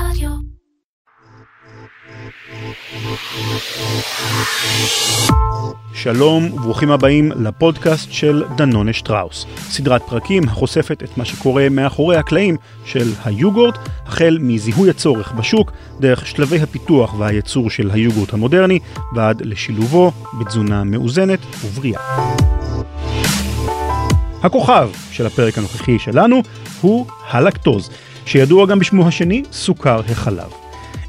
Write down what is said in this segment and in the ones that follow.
רדיו. שלום וברוכים הבאים לפודקאסט של דנונה שטראוס, סדרת פרקים החושפת את מה שקורה מאחורי הקלעים של היוגורט, החל מזיהוי הצורך בשוק, דרך שלבי הפיתוח והייצור של היוגורט המודרני, ועד לשילובו בתזונה מאוזנת ובריאה. הכוכב של הפרק הנוכחי שלנו הוא הלקטוז, שידוע גם בשמו השני, סוכר החלב.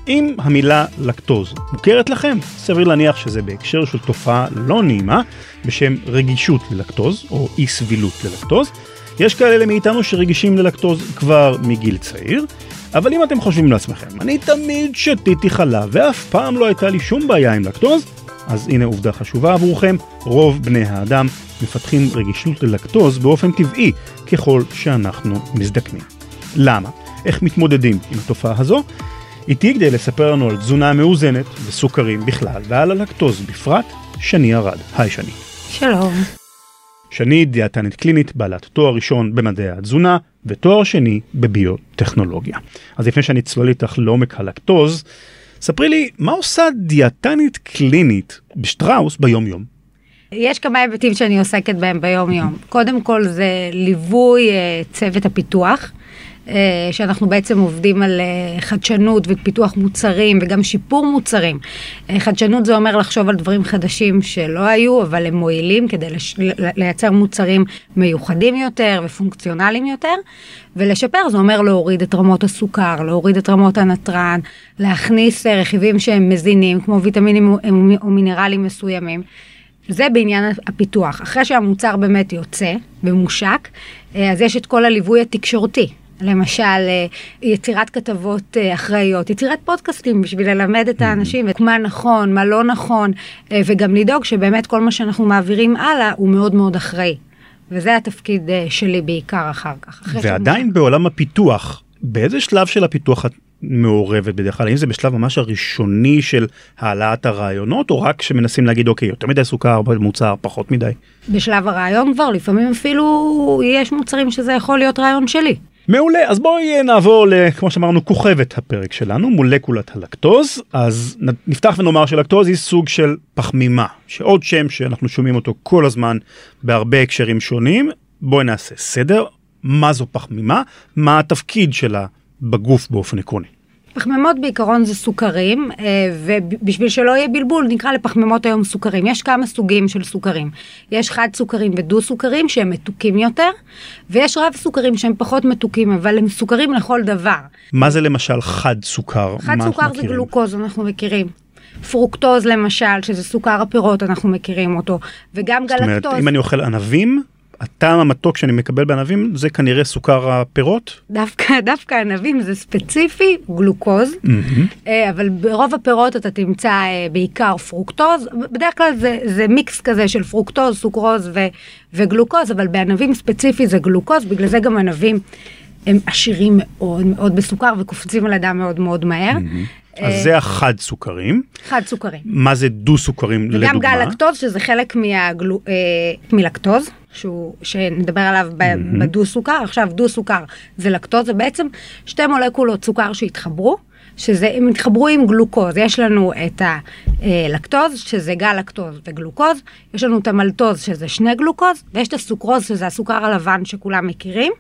אם המילה לקטוז מוכרת לכם, סביר להניח שזה בהקשר של תופעה לא נעימה בשם רגישות ללקטוז או אי סבילות ללקטוז. יש כאלה מאיתנו שרגישים ללקטוז כבר מגיל צעיר, אבל אם אתם חושבים לעצמכם, אני תמיד שתיתי חלב ואף פעם לא הייתה לי שום בעיה עם לקטוז, אז הנה עובדה חשובה עבורכם, רוב בני האדם מפתחים רגישות ללקטוז באופן טבעי ככל שאנחנו מזדקנים. למה? איך מתמודדים עם התופעה הזו? איתי כדי לספר לנו על תזונה מאוזנת וסוכרים בכלל ועל הלקטוז בפרט, שני ארד. היי שני. שלום. שני דיאטנית קלינית בעלת תואר ראשון במדעי התזונה ותואר שני בביוטכנולוגיה. אז לפני שאני צלול איתך לעומק הלקטוז, ספרי לי מה עושה דיאטנית קלינית בשטראוס ביום יום. יש כמה היבטים שאני עוסקת בהם ביום יום. קודם כל זה ליווי אה, צוות הפיתוח. אה, שאנחנו בעצם עובדים על אה, חדשנות ופיתוח מוצרים וגם שיפור מוצרים. אה, חדשנות זה אומר לחשוב על דברים חדשים שלא היו, אבל הם מועילים כדי לש... לייצר מוצרים מיוחדים יותר ופונקציונליים יותר, ולשפר זה אומר להוריד את רמות הסוכר, להוריד את רמות הנתרן, להכניס רכיבים שהם מזינים, כמו ויטמינים או מינרלים מסוימים. זה בעניין הפיתוח. אחרי שהמוצר באמת יוצא ומושק, אז יש את כל הליווי התקשורתי. למשל, אה, יצירת כתבות אה, אחראיות, יצירת פודקאסטים בשביל ללמד את האנשים את מה נכון, מה לא נכון, אה, וגם לדאוג שבאמת כל מה שאנחנו מעבירים הלאה הוא מאוד מאוד אחראי. וזה התפקיד שלי בעיקר אחר כך. ועדיין שאני... בעולם הפיתוח, באיזה שלב של הפיתוח את מעורבת בדרך כלל? האם זה בשלב ממש הראשוני של העלאת הרעיונות, או רק שמנסים להגיד, אוקיי, יותר מדי סוכר במוצר, פחות מדי? בשלב הרעיון כבר, לפעמים אפילו יש מוצרים שזה יכול להיות רעיון שלי. מעולה, אז בואי נעבור, כמו שאמרנו, כוכבת הפרק שלנו, מולקולת הלקטוז. אז נפתח ונאמר שלקטוז היא סוג של פחמימה, שעוד שם שאנחנו שומעים אותו כל הזמן בהרבה הקשרים שונים. בואי נעשה סדר, מה זו פחמימה, מה התפקיד שלה בגוף באופן עקרוני. פחמימות בעיקרון זה סוכרים, אה, ובשביל שלא יהיה בלבול נקרא לפחמימות היום סוכרים. יש כמה סוגים של סוכרים. יש חד סוכרים ודו סוכרים שהם מתוקים יותר, ויש רב סוכרים שהם פחות מתוקים, אבל הם סוכרים לכל דבר. מה זה למשל חד סוכר? חד סוכר זה גלוקוז, אנחנו מכירים. פרוקטוז למשל, שזה סוכר הפירות, אנחנו מכירים אותו, וגם גלקטוז. זאת אומרת, אם אני אוכל ענבים, הטעם המתוק שאני מקבל בענבים זה כנראה סוכר הפירות? דווקא, דווקא ענבים זה ספציפי גלוקוז, mm-hmm. אבל ברוב הפירות אתה תמצא אה, בעיקר פרוקטוז, בדרך כלל זה, זה מיקס כזה של פרוקטוז, סוכרוז ו, וגלוקוז, אבל בענבים ספציפי זה גלוקוז, בגלל זה גם ענבים הם עשירים מאוד מאוד בסוכר וקופצים על הדם מאוד מאוד מהר. Mm-hmm. אז אה, זה החד סוכרים. חד סוכרים. מה זה דו סוכרים לדוגמה? וגם גלקטוז שזה חלק מהגלו, אה, מלקטוז, שהוא, שנדבר עליו mm-hmm. בדו סוכר, עכשיו דו סוכר זה לקטוז, זה בעצם שתי מולקולות סוכר שהתחברו. שזה, הם התחברו עם גלוקוז, יש לנו את הלקטוז, שזה גל-לקטוז וגלוקוז, יש לנו את המלטוז, שזה שני גלוקוז, ויש את הסוכרוז, שזה הסוכר הלבן שכולם מכירים,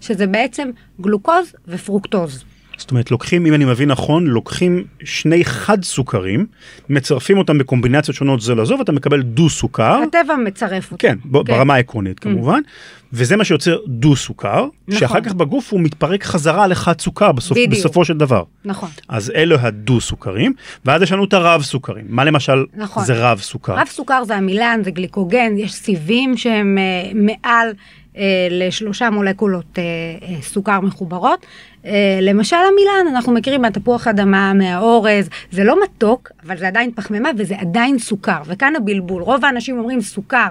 שזה בעצם גלוקוז ופרוקטוז. זאת אומרת, לוקחים, אם אני מבין נכון, לוקחים שני חד סוכרים, מצרפים אותם בקומבינציות שונות זה לזו, ואתה מקבל דו סוכר. הטבע מצרף אותם. כן, כן, ברמה העקרונית mm. כמובן, וזה מה שיוצר דו סוכר, נכון. שאחר כך בגוף הוא מתפרק חזרה לחד סוכר בסופ, בסופו של דבר. נכון. אז אלו הדו סוכרים, ואז יש לנו את הרב סוכרים. מה למשל נכון. זה רב סוכר? רב סוכר זה המילן, זה גליקוגן, יש סיבים שהם uh, מעל. אה, לשלושה מולקולות אה, אה, סוכר מחוברות. למשל המילן, אנחנו מכירים מהתפוח אדמה, מהאורז, זה לא מתוק, אבל זה עדיין פחמימה וזה עדיין סוכר. וכאן הבלבול, רוב האנשים אומרים סוכר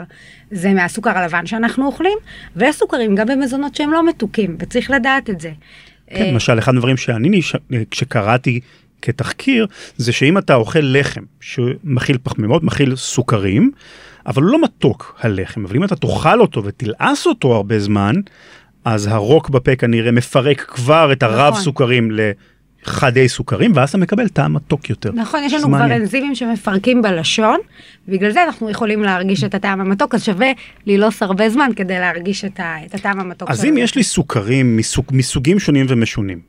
זה מהסוכר הלבן שאנחנו אוכלים, ויש סוכרים גם במזונות שהם לא מתוקים, וצריך לדעת את זה. כן, למשל, אחד הדברים שאני, כשקראתי כתחקיר, זה שאם אתה אוכל לחם שמכיל פחמימות, מכיל סוכרים, אבל הוא לא מתוק הלחם, אבל אם אתה תאכל אותו ותלעס אותו הרבה זמן, אז הרוק בפה כנראה מפרק כבר את הרב נכון. סוכרים חדי סוכרים, ואז אתה מקבל טעם מתוק יותר. נכון, יש לנו כבר מעניין. אנזימים שמפרקים בלשון, בגלל זה אנחנו יכולים להרגיש את הטעם המתוק, אז שווה ללעוס הרבה זמן כדי להרגיש את, ה, את הטעם המתוק אז. אם יש לי סוכרים מסוג, מסוגים שונים ומשונים,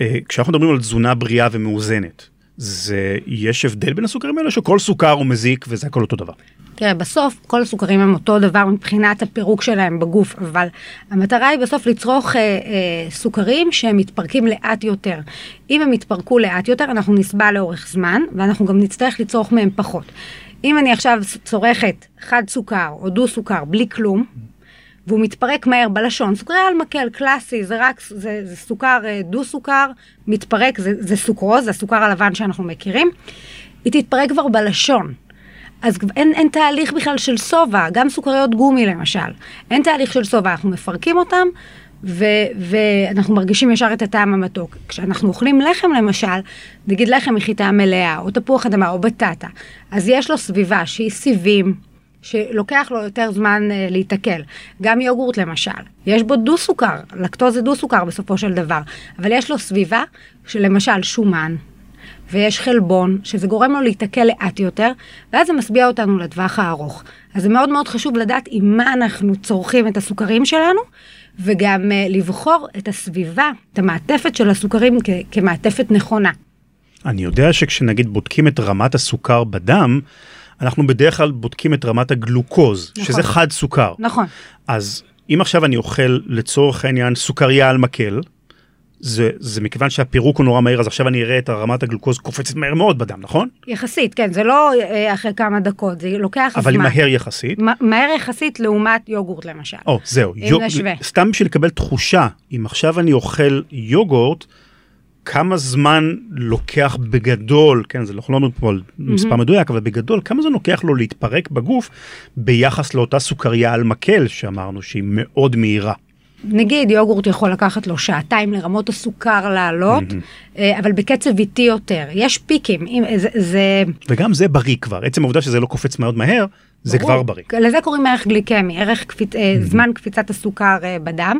אה, כשאנחנו מדברים על תזונה בריאה ומאוזנת, זה, יש הבדל בין הסוכרים האלה שכל סוכר הוא מזיק וזה הכל אותו דבר. תראה, בסוף כל הסוכרים הם אותו דבר מבחינת הפירוק שלהם בגוף, אבל המטרה היא בסוף לצרוך אה, אה, סוכרים שהם מתפרקים לאט יותר. אם הם יתפרקו לאט יותר, אנחנו נסבע לאורך זמן, ואנחנו גם נצטרך לצרוך מהם פחות. אם אני עכשיו צורכת חד סוכר או דו סוכר בלי כלום, והוא מתפרק מהר בלשון, סוכרי על מקל קלאסי, זה רק, זה, זה סוכר אה, דו סוכר, מתפרק, זה, זה סוכרוז, זה הסוכר הלבן שאנחנו מכירים, היא תתפרק כבר בלשון. אז אין, אין תהליך בכלל של שובע, גם סוכריות גומי למשל. אין תהליך של שובע, אנחנו מפרקים אותם ו, ואנחנו מרגישים ישר את הטעם המתוק. כשאנחנו אוכלים לחם למשל, נגיד לחם מחיטה מלאה, או תפוח אדמה, או בטטה, אז יש לו סביבה שהיא סיבים, שלוקח לו יותר זמן uh, להיתקל. גם יוגורט למשל, יש בו דו סוכר, לקטוז זה דו סוכר בסופו של דבר, אבל יש לו סביבה שלמשל שומן, ויש חלבון, שזה גורם לו להיתקל לאט יותר, ואז זה משביע אותנו לטווח הארוך. אז זה מאוד מאוד חשוב לדעת עם מה אנחנו צורכים את הסוכרים שלנו, וגם uh, לבחור את הסביבה, את המעטפת של הסוכרים כ- כמעטפת נכונה. אני יודע שכשנגיד בודקים את רמת הסוכר בדם, אנחנו בדרך כלל בודקים את רמת הגלוקוז, נכון. שזה חד סוכר. נכון. אז אם עכשיו אני אוכל לצורך העניין סוכריה על מקל, זה, זה מכיוון שהפירוק הוא נורא מהיר, אז עכשיו אני אראה את הרמת הגלוקוז קופצת מהר מאוד בדם, נכון? יחסית, כן, זה לא אה, אחרי כמה דקות, זה לוקח אבל היא זמן. מהר יחסית. מה- מהר יחסית לעומת יוגורט למשל. או, זהו. אם נשווה. סתם בשביל לקבל תחושה, אם עכשיו אני אוכל יוגורט, כמה זמן לוקח בגדול, כן, זה לא אנחנו לא מדברים פה על מספר מדויק, אבל בגדול, כמה זמן לוקח לו להתפרק בגוף ביחס לאותה סוכריה על מקל שאמרנו שהיא מאוד מהירה. נגיד יוגורט יכול לקחת לו שעתיים לרמות הסוכר לעלות, אה, אבל בקצב איטי יותר. יש פיקים, אם, זה, זה וגם זה בריא כבר, עצם העובדה שזה לא קופץ מאוד מהר, זה ברור. כבר בריא. לזה קוראים ערך גליקמי, ערך קפיצ... אה, זמן קפיצת הסוכר אה, בדם,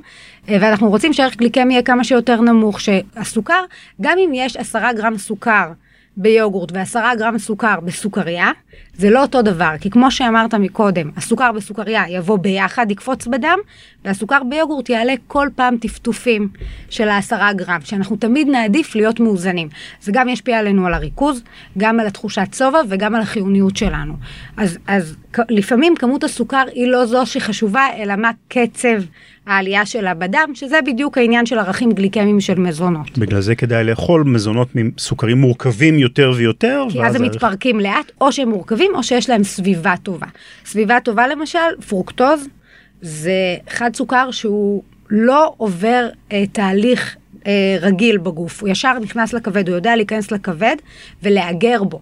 ואנחנו רוצים שערך גליקמי יהיה כמה שיותר נמוך, שהסוכר, גם אם יש עשרה גרם סוכר ביוגורט ועשרה גרם סוכר בסוכריה, זה לא אותו דבר, כי כמו שאמרת מקודם, הסוכר בסוכריה יבוא ביחד, יקפוץ בדם, והסוכר ביוגורט יעלה כל פעם טפטופים של העשרה גרם, שאנחנו תמיד נעדיף להיות מאוזנים. זה גם ישפיע עלינו על הריכוז, גם על התחושת שובע וגם על החיוניות שלנו. אז, אז לפעמים כמות הסוכר היא לא זו שחשובה, אלא מה קצב העלייה שלה בדם, שזה בדיוק העניין של ערכים גליקמיים של מזונות. בגלל זה כדאי לאכול מזונות מסוכרים מורכבים יותר ויותר. כי אז הם מתפרקים לאט, או שהם מורכבים, או שיש להם סביבה טובה. סביבה טובה למשל, פרוקטוז, זה חד סוכר שהוא לא עובר אה, תהליך אה, רגיל בגוף, הוא ישר נכנס לכבד, הוא יודע להיכנס לכבד ולהיאגר בו.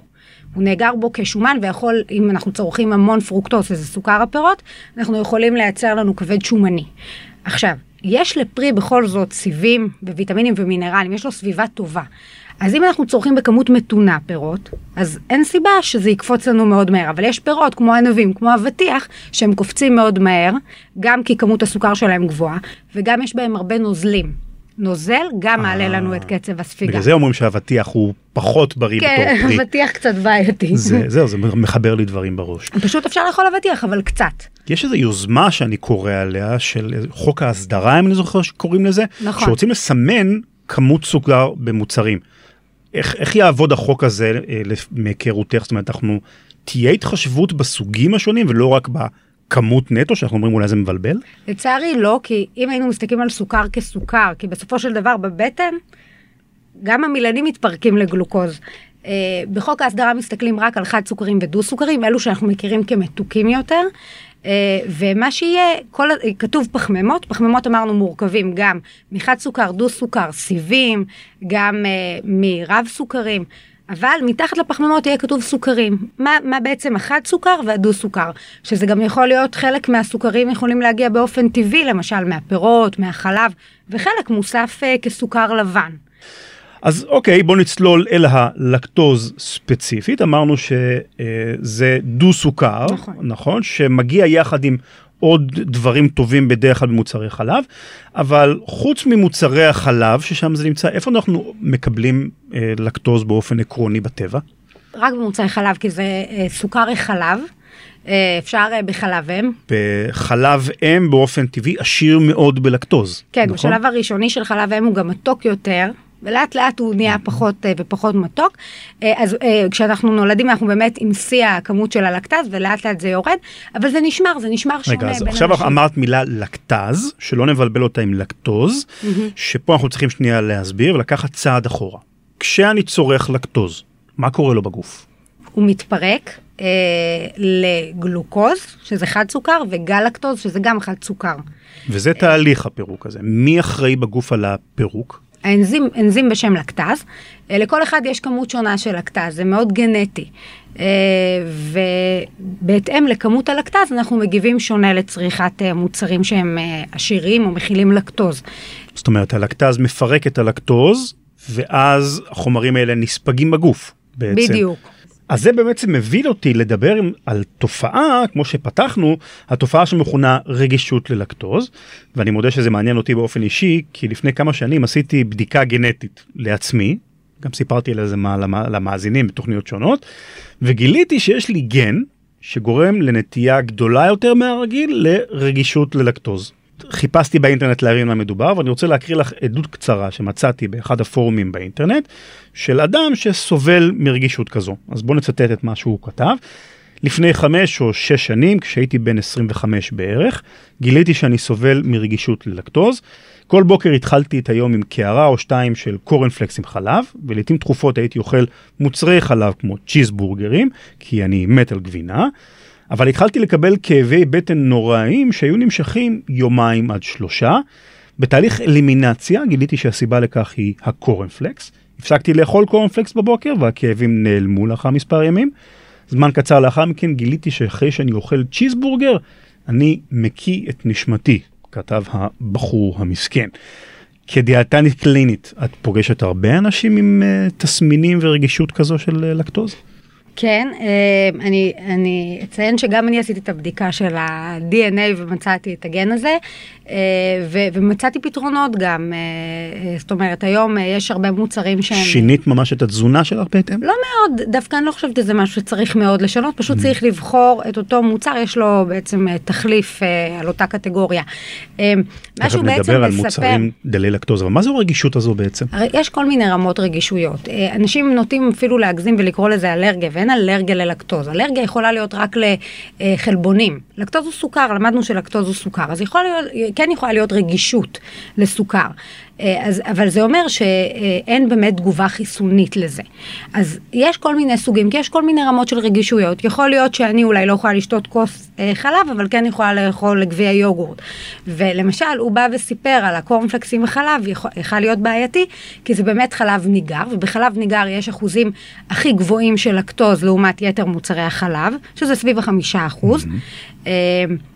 הוא נאגר בו כשומן ויכול, אם אנחנו צורכים המון פרוקטוז, שזה סוכר הפירות, אנחנו יכולים לייצר לנו כבד שומני. עכשיו, יש לפרי בכל זאת סיבים וויטמינים ומינרלים, יש לו סביבה טובה. אז אם אנחנו צורכים בכמות מתונה פירות, אז אין סיבה שזה יקפוץ לנו מאוד מהר, אבל יש פירות כמו ענבים, כמו אבטיח, שהם קופצים מאוד מהר, גם כי כמות הסוכר שלהם גבוהה, וגם יש בהם הרבה נוזלים. נוזל גם מעלה לנו את קצב הספיגה. בגלל זה אומרים שהאבטיח הוא פחות בריא כן, בתור פרי. אבטיח קצת בעייתי. זה, זהו, זה מחבר לי דברים בראש. פשוט אפשר לאכול אבטיח, אבל קצת. יש איזו יוזמה שאני קורא עליה של חוק ההסדרה, אם אני זוכר שקוראים לזה, נכון. שרוצים לסמן כמות סוכר במוצרים. איך, איך יעבוד החוק הזה אה, מהיכרותך? זאת אומרת, אנחנו, תהיה התחשבות בסוגים השונים ולא רק בכמות נטו, שאנחנו אומרים אולי זה מבלבל? לצערי לא, כי אם היינו מסתכלים על סוכר כסוכר, כי בסופו של דבר בבטן, גם המילנים מתפרקים לגלוקוז. Uh, בחוק ההסדרה מסתכלים רק על חד סוכרים ודו סוכרים, אלו שאנחנו מכירים כמתוקים יותר. Uh, ומה שיהיה, כל, כתוב פחמימות, פחמימות אמרנו מורכבים גם מחד סוכר, דו סוכר, סיבים, גם uh, מרב סוכרים. אבל מתחת לפחמימות יהיה כתוב סוכרים. מה, מה בעצם החד סוכר והדו סוכר? שזה גם יכול להיות חלק מהסוכרים יכולים להגיע באופן טבעי, למשל מהפירות, מהחלב, וחלק מוסף uh, כסוכר לבן. אז אוקיי, בוא נצלול אל הלקטוז ספציפית. אמרנו שזה דו סוכר, נכון. נכון? שמגיע יחד עם עוד דברים טובים בדרך כלל במוצרי חלב, אבל חוץ ממוצרי החלב, ששם זה נמצא, איפה אנחנו מקבלים אה, לקטוז באופן עקרוני בטבע? רק במוצרי חלב, כי זה אה, סוכר חלב. אה, אפשר אה, בחלב אם. בחלב אם באופן טבעי עשיר מאוד בלקטוז. כן, נכון? בשלב הראשוני של חלב אם הוא גם מתוק יותר. ולאט לאט הוא נהיה פחות ופחות מתוק. אז כשאנחנו נולדים אנחנו באמת עם שיא הכמות של הלקטז ולאט לאט זה יורד, אבל זה נשמר, זה נשמר שונה בין אנשים. רגע, אז עכשיו אמרת מילה לקטז, שלא נבלבל אותה עם לקטוז. שפה אנחנו צריכים שנייה להסביר ולקחת צעד אחורה. כשאני צורך לקטוז, מה קורה לו בגוף? הוא מתפרק אה, לגלוקוז, שזה חד סוכר, וגלקטוז, שזה גם חד סוכר. וזה תהליך הפירוק הזה. מי אחראי בגוף על הפירוק? האנזים, אנזים בשם לקטז. אה, לכל אחד יש כמות שונה של לקטז, זה מאוד גנטי. אה, ובהתאם לכמות הלקטז אנחנו מגיבים שונה לצריכת אה, מוצרים שהם עשירים או מכילים לקטוז. זאת אומרת, הלקטז מפרק את הלקטוז, ואז החומרים האלה נספגים בגוף. בעצם. בדיוק. אז זה בעצם מביא אותי לדבר על תופעה, כמו שפתחנו, התופעה שמכונה רגישות ללקטוז, ואני מודה שזה מעניין אותי באופן אישי, כי לפני כמה שנים עשיתי בדיקה גנטית לעצמי, גם סיפרתי על זה למאזינים בתוכניות שונות, וגיליתי שיש לי גן שגורם לנטייה גדולה יותר מהרגיל לרגישות ללקטוז. חיפשתי באינטרנט להבין מה מדובר ואני רוצה להקריא לך עדות קצרה שמצאתי באחד הפורומים באינטרנט של אדם שסובל מרגישות כזו. אז בואו נצטט את מה שהוא כתב. לפני חמש או שש שנים, כשהייתי בן 25 בערך, גיליתי שאני סובל מרגישות ללקטוז. כל בוקר התחלתי את היום עם קערה או שתיים של קורנפלקס עם חלב, ולעיתים תכופות הייתי אוכל מוצרי חלב כמו צ'יזבורגרים, כי אני מת על גבינה. אבל התחלתי לקבל כאבי בטן נוראים שהיו נמשכים יומיים עד שלושה. בתהליך אלימינציה גיליתי שהסיבה לכך היא הקורנפלקס. הפסקתי לאכול קורנפלקס בבוקר והכאבים נעלמו לאחר מספר ימים. זמן קצר לאחר מכן גיליתי שאחרי שאני אוכל צ'יזבורגר, אני מקיא את נשמתי, כתב הבחור המסכן. כדיאטנית קלינית, את פוגשת הרבה אנשים עם uh, תסמינים ורגישות כזו של uh, לקטוז? כן, אה, אני, אני אציין שגם אני עשיתי את הבדיקה של ה-DNA ומצאתי את הגן הזה, אה, ו, ומצאתי פתרונות גם. אה, זאת אומרת, היום יש הרבה מוצרים שהם... שינית ממש את התזונה שלך בהתאם? לא מאוד, דווקא אני לא חושבת שזה משהו שצריך מאוד לשנות, פשוט mm. צריך לבחור את אותו מוצר, יש לו בעצם תחליף על אותה קטגוריה. משהו בעצם נדבר על מוצרים דלי לקטוז, אבל מה זו הרגישות הזו בעצם? יש כל מיני רמות רגישויות. אנשים נוטים אפילו להגזים ולקרוא לזה אלרגיה, ואין אלרגיה ללקטוז. אלרגיה יכולה להיות רק לחלבונים. לקטוז הוא סוכר, למדנו שלקטוז הוא סוכר, אז יכול להיות, כן יכולה להיות רגישות לסוכר. אה, אז, אבל זה אומר שאין באמת תגובה חיסונית לזה. אז יש כל מיני סוגים, כי יש כל מיני רמות של רגישויות. יכול להיות שאני אולי לא יכולה לשתות כוס אה, חלב, אבל כן יכולה לאכול גביע יוגורט. ולמשל, הוא בא וסיפר על הקורנפלקסים וחלב, יכול, יכול להיות בעייתי, כי זה באמת חלב ניגר, ובחלב ניגר יש אחוזים הכי גבוהים של לקטוז לעומת יתר מוצרי החלב, שזה סביב החמישה אחוז. Mm-hmm.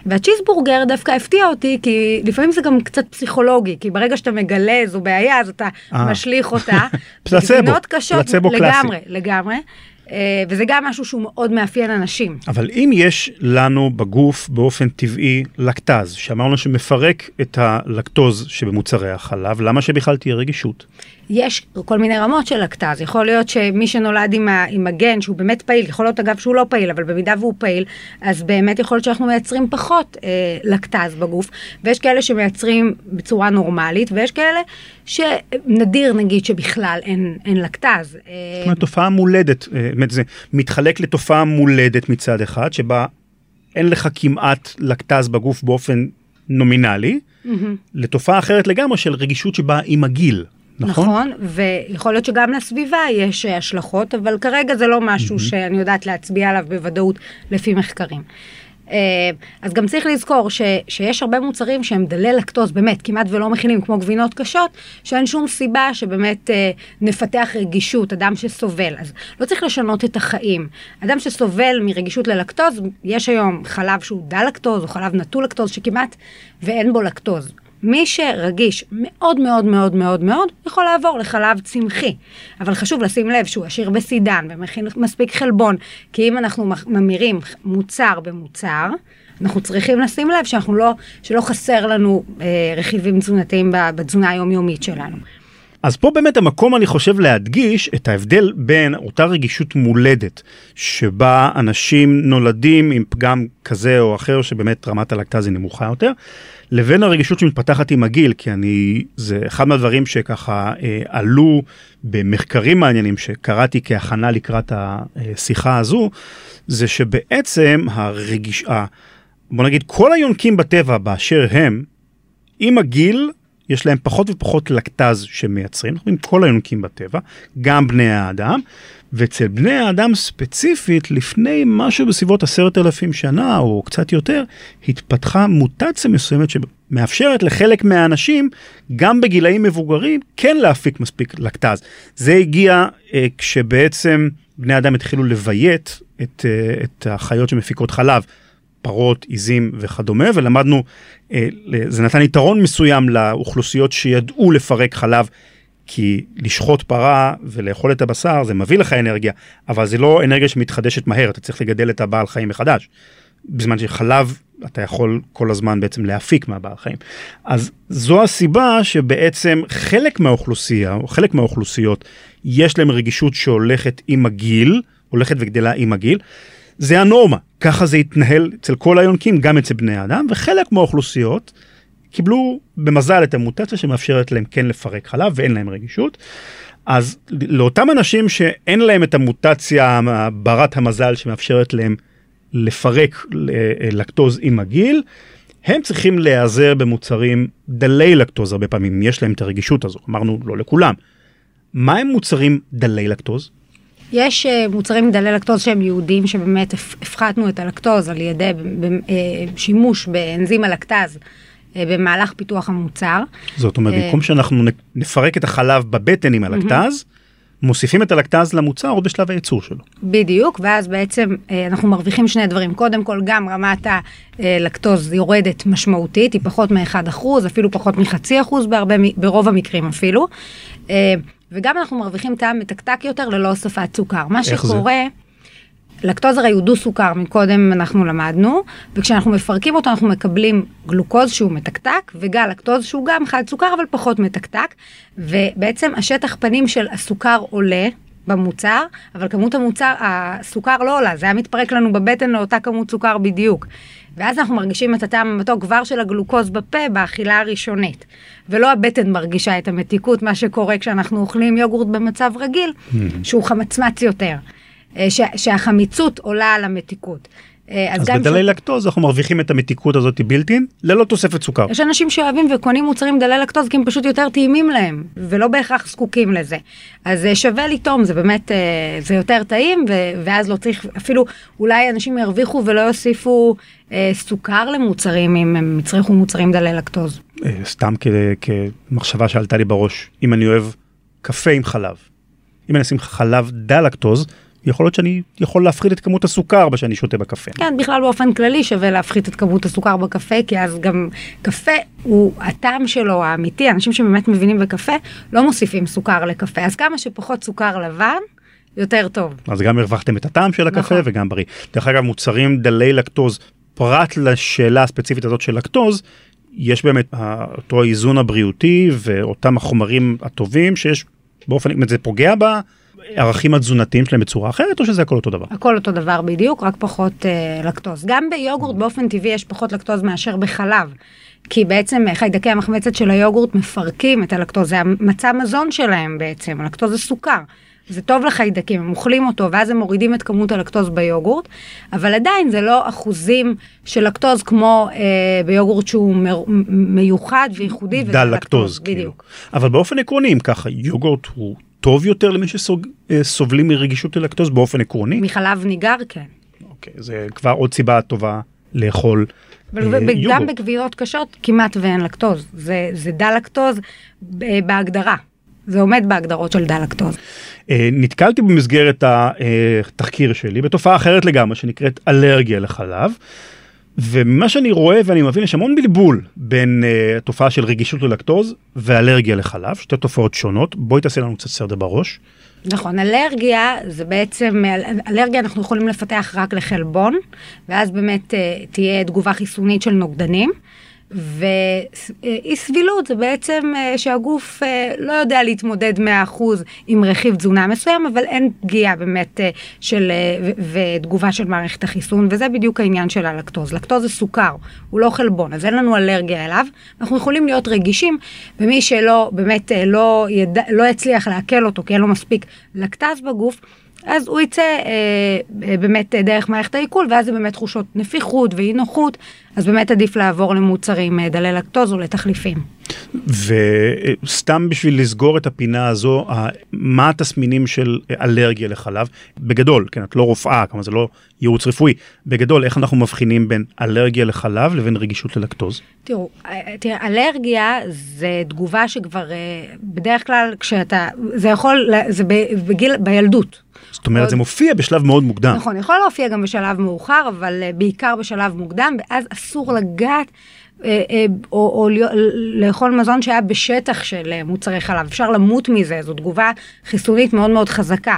והצ'יזבורגר דווקא הפתיע אותי, כי לפעמים זה גם קצת פסיכולוגי, כי ברגע שאתה מגלה איזו בעיה, אז אתה 아. אה. משליך אותה. פלצבו, פלצבו קלאסי. לגמרי, לגמרי. אה, וזה גם משהו שהוא מאוד מאפיין אנשים. אבל אם יש לנו בגוף באופן טבעי לקטז, שאמרנו שמפרק את הלקטוז שבמוצרי החלב, למה שבכלל תהיה רגישות? יש כל מיני רמות של לקטז, יכול להיות שמי שנולד עם, ה, עם הגן שהוא באמת פעיל, יכול להיות אגב שהוא לא פעיל, אבל במידה והוא פעיל, אז באמת יכול להיות שאנחנו מייצרים פחות אה, לקטז בגוף, ויש כאלה שמייצרים בצורה נורמלית, ויש כאלה שנדיר נגיד שבכלל אין, אין לקטז. אה, זאת אומרת תופעה מולדת, אה, באמת זה מתחלק לתופעה מולדת מצד אחד, שבה אין לך כמעט לקטז בגוף באופן נומינלי, mm-hmm. לתופעה אחרת לגמרי של רגישות שבאה עם הגיל. נכון? נכון, ויכול להיות שגם לסביבה יש אה, השלכות, אבל כרגע זה לא משהו mm-hmm. שאני יודעת להצביע עליו בוודאות לפי מחקרים. אה, אז גם צריך לזכור ש, שיש הרבה מוצרים שהם דלי לקטוז, באמת, כמעט ולא מכינים, כמו גבינות קשות, שאין שום סיבה שבאמת אה, נפתח רגישות, אדם שסובל. אז לא צריך לשנות את החיים. אדם שסובל מרגישות ללקטוז, יש היום חלב שהוא דל לקטוז, או חלב נטול לקטוז, שכמעט ואין בו לקטוז. מי שרגיש מאוד מאוד מאוד מאוד מאוד, יכול לעבור לחלב צמחי. אבל חשוב לשים לב שהוא עשיר בסידן ומכין מספיק חלבון, כי אם אנחנו ממירים מוצר במוצר, אנחנו צריכים לשים לב שאנחנו לא, שלא חסר לנו אה, רכיבים תזונתיים בתזונה היומיומית שלנו. אז פה באמת המקום אני חושב להדגיש את ההבדל בין אותה רגישות מולדת שבה אנשים נולדים עם פגם כזה או אחר שבאמת רמת הלקטז היא נמוכה יותר, לבין הרגישות שמתפתחת עם הגיל, כי אני, זה אחד מהדברים שככה אה, עלו במחקרים מעניינים שקראתי כהכנה לקראת השיחה הזו, זה שבעצם הרגיש... בוא נגיד כל היונקים בטבע באשר הם, עם הגיל יש להם פחות ופחות לקטז שמייצרים, אנחנו רואים כל היונקים בטבע, גם בני האדם, ואצל בני האדם ספציפית, לפני משהו בסביבות עשרת אלפים שנה או קצת יותר, התפתחה מוטציה מסוימת שמאפשרת לחלק מהאנשים, גם בגילאים מבוגרים, כן להפיק מספיק לקטז. זה הגיע אה, כשבעצם בני אדם התחילו לביית את, אה, את החיות שמפיקות חלב. פרות, עיזים וכדומה, ולמדנו, אה, זה נתן יתרון מסוים לאוכלוסיות שידעו לפרק חלב, כי לשחוט פרה ולאכול את הבשר זה מביא לך אנרגיה, אבל זה לא אנרגיה שמתחדשת מהר, אתה צריך לגדל את הבעל חיים מחדש. בזמן שחלב אתה יכול כל הזמן בעצם להפיק מהבעל חיים. אז זו הסיבה שבעצם חלק מהאוכלוסייה, או חלק מהאוכלוסיות, יש להם רגישות שהולכת עם הגיל, הולכת וגדלה עם הגיל. זה הנורמה, ככה זה התנהל אצל כל היונקים, גם אצל בני האדם, וחלק מהאוכלוסיות קיבלו במזל את המוטציה שמאפשרת להם כן לפרק חלב ואין להם רגישות. אז לאותם אנשים שאין להם את המוטציה ברת המזל שמאפשרת להם לפרק לקטוז עם הגיל, הם צריכים להיעזר במוצרים דלי לקטוז הרבה פעמים, יש להם את הרגישות הזו, אמרנו לא לכולם. מה הם מוצרים דלי לקטוז? יש uh, מוצרים דלי לקטוז שהם יהודים, שבאמת הפחתנו את הלקטוז על ידי uh, שימוש באנזים הלקטז uh, במהלך פיתוח המוצר. זאת אומרת, במקום שאנחנו נפרק את החלב בבטן עם הלקטז, מוסיפים את הלקטז למוצר עוד בשלב הייצור שלו. בדיוק, ואז בעצם אנחנו מרוויחים שני דברים. קודם כל, גם רמת הלקטוז יורדת משמעותית, היא פחות מ-1%, אפילו פחות מחצי אחוז בהרבה, ברוב המקרים אפילו. וגם אנחנו מרוויחים טעם מתקתק יותר ללא הוספת סוכר. מה שקורה, זה? לקטוז הרי הוא דו סוכר, מקודם אנחנו למדנו, וכשאנחנו מפרקים אותו אנחנו מקבלים גלוקוז שהוא מתקתק, וגל לקטוז שהוא גם חד סוכר אבל פחות מתקתק, ובעצם השטח פנים של הסוכר עולה. במוצר, אבל כמות המוצר, הסוכר לא עולה, זה היה מתפרק לנו בבטן לאותה כמות סוכר בדיוק. ואז אנחנו מרגישים את הטעם המתוק כבר של הגלוקוז בפה באכילה הראשונית. ולא הבטן מרגישה את המתיקות, מה שקורה כשאנחנו אוכלים יוגורט במצב רגיל, mm. שהוא חמצמץ יותר. אה, שהחמיצות עולה על המתיקות. אה, אז, אז בדלי ש... לקטוז אנחנו מרוויחים את המתיקות הזאת בילטין ללא תוספת סוכר. יש אנשים שאוהבים וקונים מוצרים דלי לקטוז כי הם פשוט יותר טעימים להם ולא בהכרח זקוקים לזה. אז אה, שווה לטעום זה באמת זה יותר טעים ו... ואז לא צריך אפילו אולי אנשים ירוויחו ולא יוסיפו אה, סוכר למוצרים אם הם יצריכו מוצרים דלי לקטוז. אה, סתם כ... כמחשבה שעלתה לי בראש אם אני אוהב קפה עם חלב. אם אני אשים חלב דל לקטוז יכול להיות שאני יכול להפחית את כמות הסוכר שאני שותה בקפה. כן, בכלל באופן כללי שווה להפחית את כמות הסוכר בקפה, כי אז גם קפה הוא הטעם שלו האמיתי, אנשים שבאמת מבינים בקפה לא מוסיפים סוכר לקפה, אז כמה שפחות סוכר לבן. יותר טוב. אז גם הרווחתם את הטעם של הקפה נכון. וגם בריא. דרך אגב, מוצרים דלי לקטוז, פרט לשאלה הספציפית הזאת של לקטוז, יש באמת אותו האיזון הבריאותי ואותם החומרים הטובים שיש באופן, זה פוגע בה. הערכים התזונתיים שלהם בצורה אחרת או שזה הכל אותו דבר? הכל אותו דבר בדיוק, רק פחות אה, לקטוז. גם ביוגורט באופן טבעי יש פחות לקטוז מאשר בחלב. כי בעצם חיידקי המחמצת של היוגורט מפרקים את הלקטוז, זה המצע מזון שלהם בעצם, הלקטוז זה סוכר. זה טוב לחיידקים, הם אוכלים אותו ואז הם מורידים את כמות הלקטוז ביוגורט, אבל עדיין זה לא אחוזים של לקטוז כמו אה, ביוגורט שהוא מ- מיוחד וייחודי. דל לקטוז, כאילו. בדיוק. אבל באופן עקרוני, אם ככה, יוגורט הוא טוב יותר למי שסובלים מרגישות ללקטוז באופן עקרוני? מחלב ניגר כן. אוקיי, זה כבר עוד סיבה טובה לאכול אה, יוגורט. גם בגבירות קשות כמעט ואין לקטוז, זה, זה דל לקטוז בהגדרה. זה עומד בהגדרות של דל לקטוז. אה, נתקלתי במסגרת התחקיר שלי בתופעה אחרת לגמרי שנקראת אלרגיה לחלב. ומה שאני רואה ואני מבין יש המון בלבול בין uh, תופעה של רגישות ללקטוז ואלרגיה לחלב, שתי תופעות שונות, בואי תעשה לנו קצת סדר בראש. נכון, אלרגיה זה בעצם, אלרגיה אנחנו יכולים לפתח רק לחלבון, ואז באמת uh, תהיה תגובה חיסונית של נוגדנים. ואי סבילות זה בעצם אה, שהגוף אה, לא יודע להתמודד 100% עם רכיב תזונה מסוים, אבל אין פגיעה באמת אה, של, ותגובה של מערכת החיסון, וזה בדיוק העניין של הלקטוז. לקטוז זה סוכר, הוא לא חלבון, אז אין לנו אלרגיה אליו. אנחנו יכולים להיות רגישים, ומי שלא, באמת לא, ידע, לא יצליח לעכל אותו, כי אין לו מספיק לקטז בגוף, אז הוא יצא אה, אה, באמת דרך מערכת העיכול, ואז זה באמת תחושות נפיחות ואי נוחות, אז באמת עדיף לעבור למוצרים אה, דלי לקטוז או לתחליפים. וסתם בשביל לסגור את הפינה הזו, מה התסמינים של אלרגיה לחלב? בגדול, כן, את לא רופאה, כלומר זה לא ייעוץ רפואי, בגדול, איך אנחנו מבחינים בין אלרגיה לחלב לבין רגישות ללקטוז? תראו, תראה, אלרגיה זה תגובה שכבר, בדרך כלל כשאתה, זה יכול, זה בגיל, בילדות. זאת אומרת, עוד... זה מופיע בשלב מאוד מוקדם. נכון, יכול להופיע גם בשלב מאוחר, אבל בעיקר בשלב מוקדם, ואז אסור לגעת. Uh, uh, או, או לאכול מזון שהיה בשטח של מוצרי חלב, אפשר למות מזה, זו תגובה חיסונית מאוד מאוד חזקה.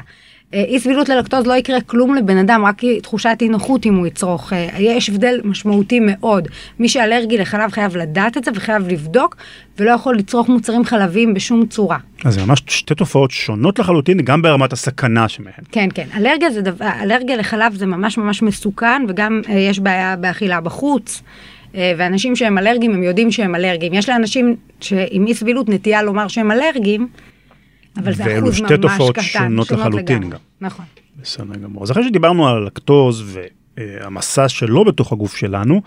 אי סבילות ללקטוז לא יקרה כלום לבן אדם, רק תחושת אי נוחות אם הוא יצרוך. יש הבדל משמעותי מאוד. מי שאלרגי לחלב חייב לדעת את זה וחייב לבדוק, ולא יכול לצרוך מוצרים חלביים בשום צורה. אז זה ממש שתי תופעות שונות לחלוטין, גם ברמת הסכנה שמהן. כן, כן. אלרגיה, זה דבר, אלרגיה לחלב זה ממש ממש מסוכן, וגם אה, יש בעיה באכילה בחוץ. אה, ואנשים שהם אלרגיים, הם יודעים שהם אלרגיים. יש לאנשים שעם אי סבילות נטייה לומר שהם אלרגיים, אבל זה אחוז ממש קטן. ואלו שתי תופעות שונות לחלוטין לגמרי. גם. נכון. בסדר גמור. אז אחרי שדיברנו על הלקטוז והמסע שלו בתוך הגוף שלנו,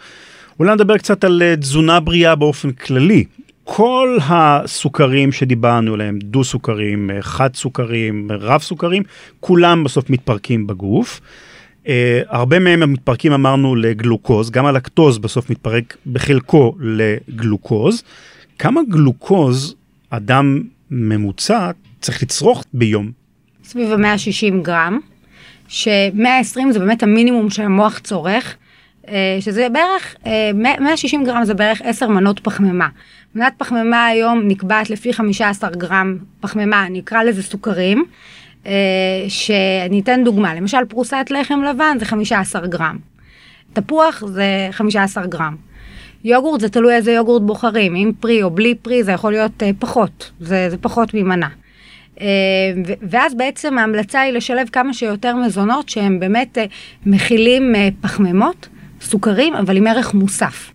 אולי נדבר קצת על אה, תזונה בריאה באופן כללי. כל הסוכרים שדיברנו עליהם, דו סוכרים, אה, חד סוכרים, רב סוכרים, כולם בסוף מתפרקים בגוף. Uh, הרבה מהם מתפרקים אמרנו לגלוקוז, גם הלקטוז בסוף מתפרק בחלקו לגלוקוז. כמה גלוקוז אדם ממוצע צריך לצרוך ביום? סביב ה-160 גרם, ש-120 זה באמת המינימום שהמוח צורך, אה, שזה בערך, 160 אה, גרם זה בערך 10 מנות פחמימה. מנת פחמימה היום נקבעת לפי 15 גרם פחמימה, נקרא לזה סוכרים, שאני אתן דוגמה, למשל פרוסת לחם לבן זה 15 גרם. תפוח זה 15 גרם. יוגורט זה תלוי איזה יוגורט בוחרים, עם פרי או בלי פרי זה יכול להיות פחות, זה, זה פחות ממנה. ואז בעצם ההמלצה היא לשלב כמה שיותר מזונות שהם באמת מכילים פחמימות סוכרים, אבל עם ערך מוסף.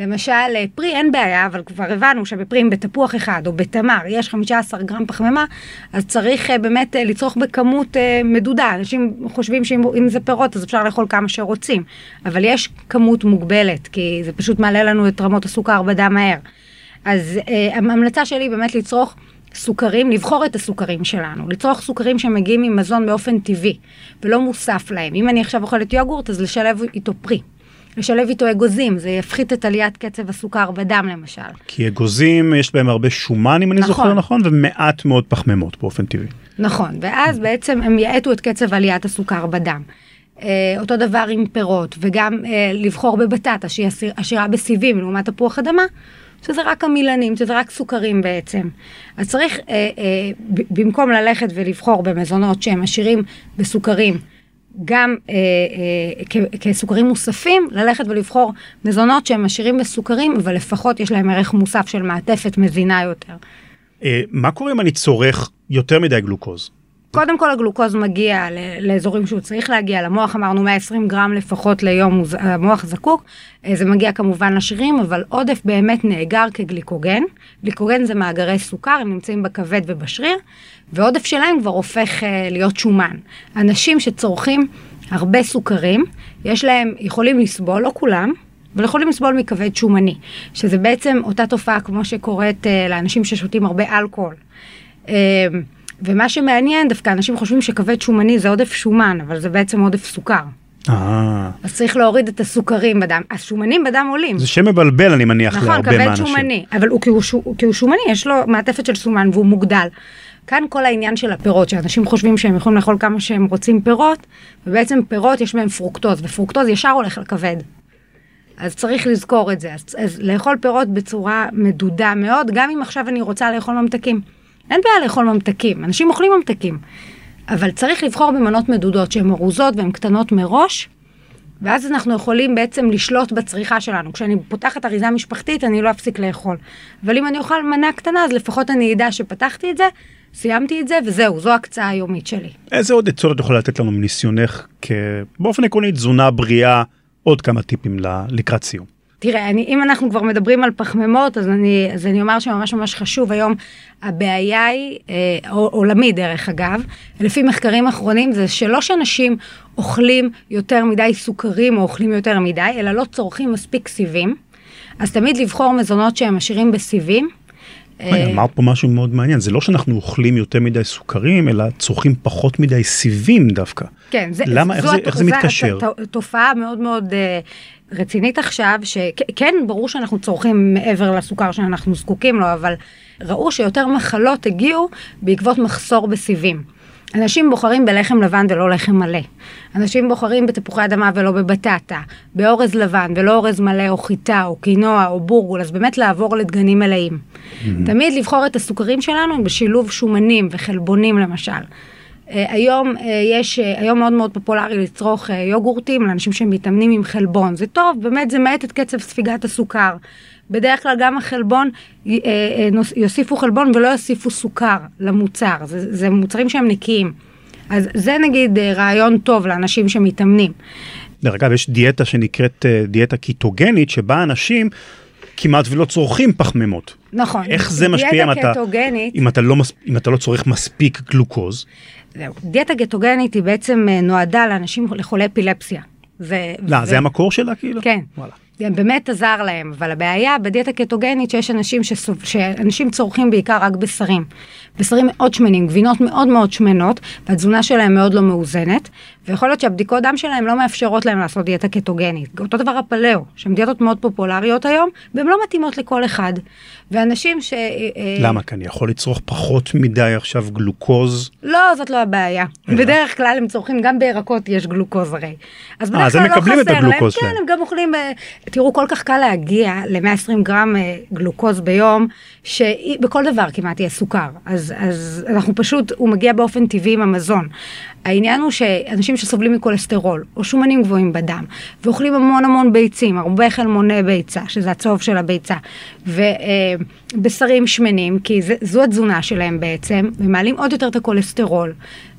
למשל, אה, פרי אין בעיה, אבל כבר הבנו שבפרי, בתפוח אחד או בתמר יש 15 גרם פחמימה, אז צריך uh, באמת uh, לצרוך בכמות מדודה. אנשים חושבים שאם זה פירות אז אפשר לאכול כמה שרוצים, אבל יש כמות מוגבלת, כי זה פשוט מעלה לנו את רמות הסוכר בדם מהר. אז ההמלצה שלי באמת לצרוך סוכרים, לבחור את הסוכרים שלנו, לצרוך סוכרים שמגיעים ממזון באופן טבעי ולא מוסף להם. אם אני עכשיו אוכלת יוגורט, אז לשלב איתו פרי. לשלב איתו אגוזים, זה יפחית את עליית קצב הסוכר בדם למשל. כי אגוזים יש בהם הרבה שומן אם אני נכון. זוכר נכון, ומעט מאוד פחמימות באופן טבעי. נכון, ואז בעצם הם יאטו את קצב עליית הסוכר בדם. Uh, אותו דבר עם פירות, וגם uh, לבחור בבטטה שהיא עשירה בסיבים לעומת תפוח אדמה, שזה רק עמילנים, שזה רק סוכרים בעצם. אז צריך, uh, uh, במקום ללכת ולבחור במזונות שהם עשירים בסוכרים, גם אה, אה, כסוכרים מוספים, ללכת ולבחור מזונות שהם עשירים בסוכרים, אבל לפחות יש להם ערך מוסף של מעטפת מזינה יותר. אה, מה קורה אם אני צורך יותר מדי גלוקוז? קודם כל הגלוקוז מגיע לאזורים שהוא צריך להגיע, למוח אמרנו 120 גרם לפחות ליום המוח זקוק, אה, זה מגיע כמובן לשרירים, אבל עודף באמת נאגר כגליקוגן. גליקוגן זה מאגרי סוכר, הם נמצאים בכבד ובשריר, ועודף שלהם כבר הופך אה, להיות שומן. אנשים שצורכים הרבה סוכרים, יש להם, יכולים לסבול, לא כולם, אבל יכולים לסבול מכבד שומני, שזה בעצם אותה תופעה כמו שקורית אה, לאנשים ששותים הרבה אלכוהול. ומה שמעניין, דווקא אנשים חושבים שכבד שומני זה עודף שומן, אבל זה בעצם עודף סוכר. אה. אז צריך להוריד את הסוכרים בדם. השומנים בדם עולים. זה שם מבלבל, אני מניח, נכון, להרבה מהאנשים. נכון, כבד שומני, אבל הוא, כי, הוא, כי הוא שומני, יש לו מעטפת של שומן והוא מוגדל. כאן כל העניין של הפירות, שאנשים חושבים שהם יכולים לאכול כמה שהם רוצים פירות, ובעצם פירות יש בהם פרוקטוז, ופרוקטוז ישר הולך לכבד. אז צריך לזכור את זה. אז, אז לאכול פירות בצורה מדודה מאוד, גם אם עכשיו אני רוצה לאכול ממתקים. אין בעיה לאכול ממתקים, אנשים אוכלים ממתקים. אבל צריך לבחור במנות מדודות שהן ארוזות והן קטנות מראש, ואז אנחנו יכולים בעצם לשלוט בצריכה שלנו. כשאני פותחת אריזה משפחתית, אני לא אפסיק לאכול. אבל אם אני אוכל מנה קטנה, אז לפחות אני אדע שפתחתי את זה, סיימתי את זה, וזהו, זו הקצאה היומית שלי. איזה עוד עצות את יכולה לתת לנו מניסיונך, באופן עקרוני תזונה בריאה, עוד כמה טיפים לקראת סיום. תראה, אני, אם אנחנו כבר מדברים על פחמימות, אז אני, אז אני אומר שממש ממש חשוב היום, הבעיה היא, אה, עולמי דרך אגב, לפי מחקרים אחרונים, זה שלא שאנשים אוכלים יותר מדי סוכרים או אוכלים יותר מדי, אלא לא צורכים מספיק סיבים. אז תמיד לבחור מזונות שהם עשירים בסיבים. אה, אמרת פה משהו מאוד מעניין, זה לא שאנחנו אוכלים יותר מדי סוכרים, אלא צורכים פחות מדי סיבים דווקא. כן, זה, למה, איך, זה, איך זה מתקשר? זו תופעה מאוד מאוד אה, רצינית עכשיו, שכן, ברור שאנחנו צורכים מעבר לסוכר שאנחנו זקוקים לו, אבל ראו שיותר מחלות הגיעו בעקבות מחסור בסיבים. אנשים בוחרים בלחם לבן ולא לחם מלא. אנשים בוחרים בתפוחי אדמה ולא בבטטה, באורז לבן ולא אורז מלא או חיטה או קינוע או בורגול, אז באמת לעבור לדגנים מלאים. Mm-hmm. תמיד לבחור את הסוכרים שלנו בשילוב שומנים וחלבונים למשל. Uh, היום uh, יש, uh, היום מאוד מאוד פופולרי לצרוך יוגורטים לאנשים שמתאמנים עם חלבון. זה טוב, באמת זה מאט את קצב ספיגת הסוכר. בדרך כלל גם החלבון, uh, uh, יוסיפו חלבון ולא יוסיפו סוכר למוצר. זה, זה מוצרים שהם נקיים. אז זה נגיד uh, רעיון טוב לאנשים שמתאמנים. דרך אגב, יש דיאטה שנקראת דיאטה קיטוגנית, שבה אנשים כמעט ולא צורכים פחמימות. נכון. איך זה משפיע אם אתה, אם, אתה לא, אם אתה לא צורך מספיק גלוקוז? זהו. דיאטה גטוגנית היא בעצם אה, נועדה לאנשים לחולי אפילפסיה. זה, לא, ו... זה המקור שלה כאילו? כן. וואלה. באמת עזר להם, אבל הבעיה בדיאטה קטוגנית שיש אנשים שסוב, שאנשים צורכים בעיקר רק בשרים. בשרים מאוד שמנים, גבינות מאוד מאוד שמנות, והתזונה שלהם מאוד לא מאוזנת, ויכול להיות שהבדיקות דם שלהם לא מאפשרות להם לעשות דיאטה קטוגנית. אותו דבר הפלאו, שהן דיאטות מאוד פופולריות היום, והן לא מתאימות לכל אחד. ואנשים ש... אה, אה, למה? כי אני יכול לצרוך פחות מדי עכשיו גלוקוז? לא, זאת לא הבעיה. בדרך כלל הם צורכים, גם בירקות יש גלוקוז הרי. אז בדרך כלל לא חסר להם, כן, הם גם אוכלים, אה, תראו, כל כך קל להגיע ל-120 גרם גלוקוז ביום, שבכל דבר כמעט יהיה סוכר. אז, אז אנחנו פשוט, הוא מגיע באופן טבעי עם המזון. העניין הוא שאנשים שסובלים מכולסטרול, או שומנים גבוהים בדם, ואוכלים המון המון ביצים, הרבה חלמוני ביצה, שזה הצהוב של הביצה, ובשרים שמנים, כי זה, זו התזונה שלהם בעצם, ומעלים עוד יותר את הכולסטרול.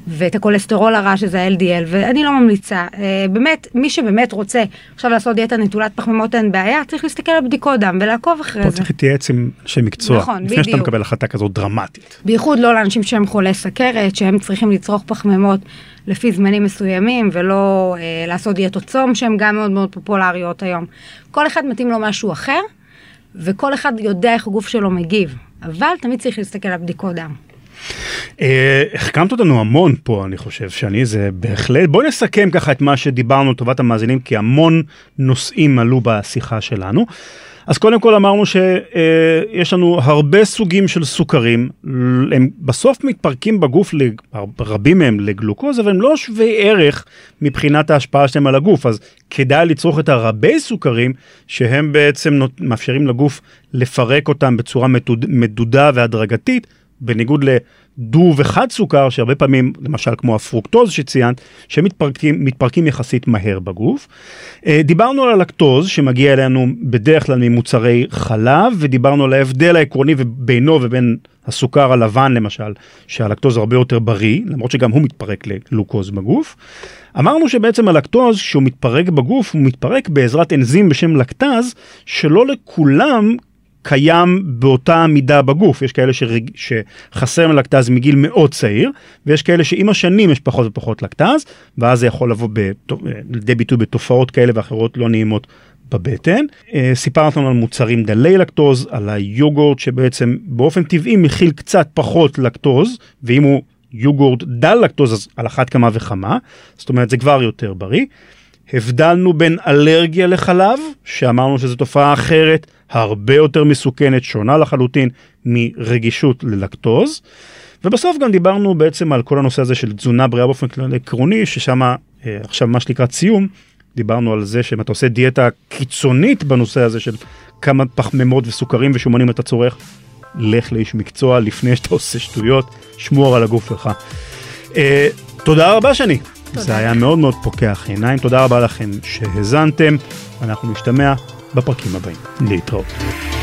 ואת הכולסטרול הרע שזה ה-LDL, ואני לא ממליצה. אה, באמת, מי שבאמת רוצה עכשיו לעשות דיאטה נטולת פחמימות אין בעיה, צריך להסתכל על בדיקות דם ולעקוב אחרי פה זה. פה צריך להתייעץ עם אנשי מקצוע, נכון, לפני בדיוק. שאתה מקבל החלטה כזאת דרמטית. בייחוד לא לאנשים שהם חולי סכרת, שהם צריכים לצרוך פחמימות לפי זמנים מסוימים, ולא אה, לעשות דיאטות צום, שהן גם מאוד מאוד פופולריות היום. כל אחד מתאים לו משהו אחר, וכל אחד יודע איך הגוף שלו מגיב, אבל תמיד צריך להסתכל על בדיקות דם. אה, החכמת אותנו המון פה אני חושב שאני זה בהחלט בואי נסכם ככה את מה שדיברנו לטובת המאזינים כי המון נושאים עלו בשיחה שלנו. אז קודם כל אמרנו שיש לנו הרבה סוגים של סוכרים, הם בסוף מתפרקים בגוף, רבים מהם לגלוקוז, אבל הם לא שווי ערך מבחינת ההשפעה שלהם על הגוף, אז כדאי לצרוך את הרבי סוכרים, שהם בעצם מאפשרים לגוף לפרק אותם בצורה מדודה והדרגתית, בניגוד לדו וחד סוכר, שהרבה פעמים, למשל כמו הפרוקטוז שציינת, שמתפרקים מתפרקים יחסית מהר בגוף. אה, דיברנו על הלקטוז שמגיע אלינו בדרך כלל ממוצרי חלב, ודיברנו על ההבדל העקרוני בינו ובין הסוכר הלבן למשל, שהלקטוז הרבה יותר בריא, למרות שגם הוא מתפרק לגלוקוז בגוף. אמרנו שבעצם הלקטוז, כשהוא מתפרק בגוף, הוא מתפרק בעזרת אנזים בשם לקטז, שלא לכולם קיים באותה מידה בגוף, יש כאלה שרג... שחסר מלקטז מגיל מאוד צעיר, ויש כאלה שעם השנים יש פחות ופחות לקטז, ואז זה יכול לבוא לידי ביטוי בתופעות כאלה ואחרות לא נעימות בבטן. אה, סיפרנו על מוצרים דלי לקטוז, על היוגורט שבעצם באופן טבעי מכיל קצת פחות לקטוז, ואם הוא יוגורט דל לקטוז אז על אחת כמה וכמה, זאת אומרת זה כבר יותר בריא. הבדלנו בין אלרגיה לחלב, שאמרנו שזו תופעה אחרת, הרבה יותר מסוכנת, שונה לחלוטין מרגישות ללקטוז. ובסוף גם דיברנו בעצם על כל הנושא הזה של תזונה בריאה באופן כלל עקרוני, ששם אה, עכשיו ממש לקראת סיום, דיברנו על זה שאם אתה עושה דיאטה קיצונית בנושא הזה של כמה פחמימות וסוכרים ושומנים אתה צורך, לך לאיש מקצוע לפני שאתה עושה שטויות, שמור על הגוף שלך. אה, תודה רבה שני. תודה. זה היה מאוד מאוד פוקח עיניים, תודה רבה לכם שהאזנתם, אנחנו נשתמע בפרקים הבאים. להתראות.